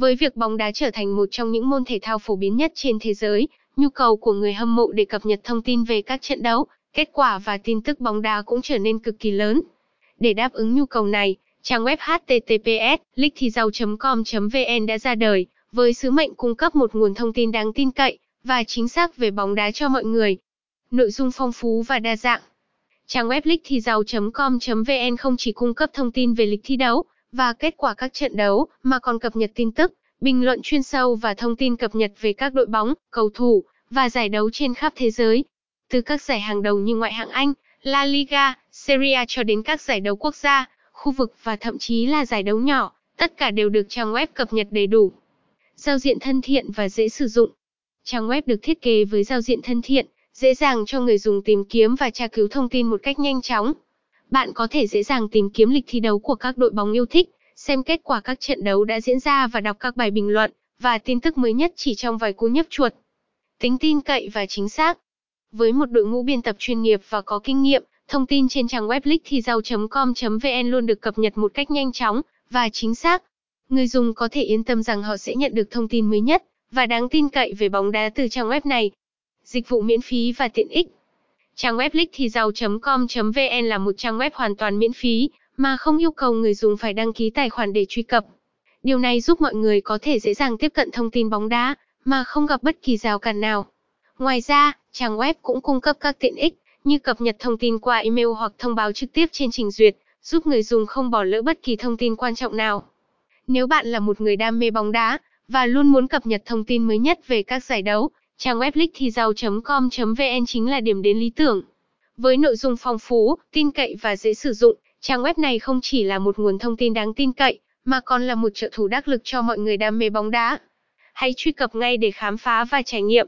Với việc bóng đá trở thành một trong những môn thể thao phổ biến nhất trên thế giới, nhu cầu của người hâm mộ để cập nhật thông tin về các trận đấu, kết quả và tin tức bóng đá cũng trở nên cực kỳ lớn. Để đáp ứng nhu cầu này, trang web https lichthizau.com.vn đã ra đời, với sứ mệnh cung cấp một nguồn thông tin đáng tin cậy và chính xác về bóng đá cho mọi người. Nội dung phong phú và đa dạng. Trang web lichthizau.com.vn không chỉ cung cấp thông tin về lịch thi đấu và kết quả các trận đấu, mà còn cập nhật tin tức, bình luận chuyên sâu và thông tin cập nhật về các đội bóng, cầu thủ và giải đấu trên khắp thế giới. Từ các giải hàng đầu như ngoại hạng Anh, La Liga, Serie A cho đến các giải đấu quốc gia, khu vực và thậm chí là giải đấu nhỏ, tất cả đều được trang web cập nhật đầy đủ. Giao diện thân thiện và dễ sử dụng. Trang web được thiết kế với giao diện thân thiện, dễ dàng cho người dùng tìm kiếm và tra cứu thông tin một cách nhanh chóng. Bạn có thể dễ dàng tìm kiếm lịch thi đấu của các đội bóng yêu thích, xem kết quả các trận đấu đã diễn ra và đọc các bài bình luận và tin tức mới nhất chỉ trong vài cú nhấp chuột. Tính tin cậy và chính xác. Với một đội ngũ biên tập chuyên nghiệp và có kinh nghiệm, thông tin trên trang web lichthizau.com.vn luôn được cập nhật một cách nhanh chóng và chính xác. Người dùng có thể yên tâm rằng họ sẽ nhận được thông tin mới nhất và đáng tin cậy về bóng đá từ trang web này. Dịch vụ miễn phí và tiện ích. Trang web lichthizau.com.vn là một trang web hoàn toàn miễn phí, mà không yêu cầu người dùng phải đăng ký tài khoản để truy cập. Điều này giúp mọi người có thể dễ dàng tiếp cận thông tin bóng đá, mà không gặp bất kỳ rào cản nào. Ngoài ra, trang web cũng cung cấp các tiện ích, như cập nhật thông tin qua email hoặc thông báo trực tiếp trên trình duyệt, giúp người dùng không bỏ lỡ bất kỳ thông tin quan trọng nào. Nếu bạn là một người đam mê bóng đá, và luôn muốn cập nhật thông tin mới nhất về các giải đấu, trang web lichthizau.com.vn chính là điểm đến lý tưởng. Với nội dung phong phú, tin cậy và dễ sử dụng, trang web này không chỉ là một nguồn thông tin đáng tin cậy, mà còn là một trợ thủ đắc lực cho mọi người đam mê bóng đá. Hãy truy cập ngay để khám phá và trải nghiệm.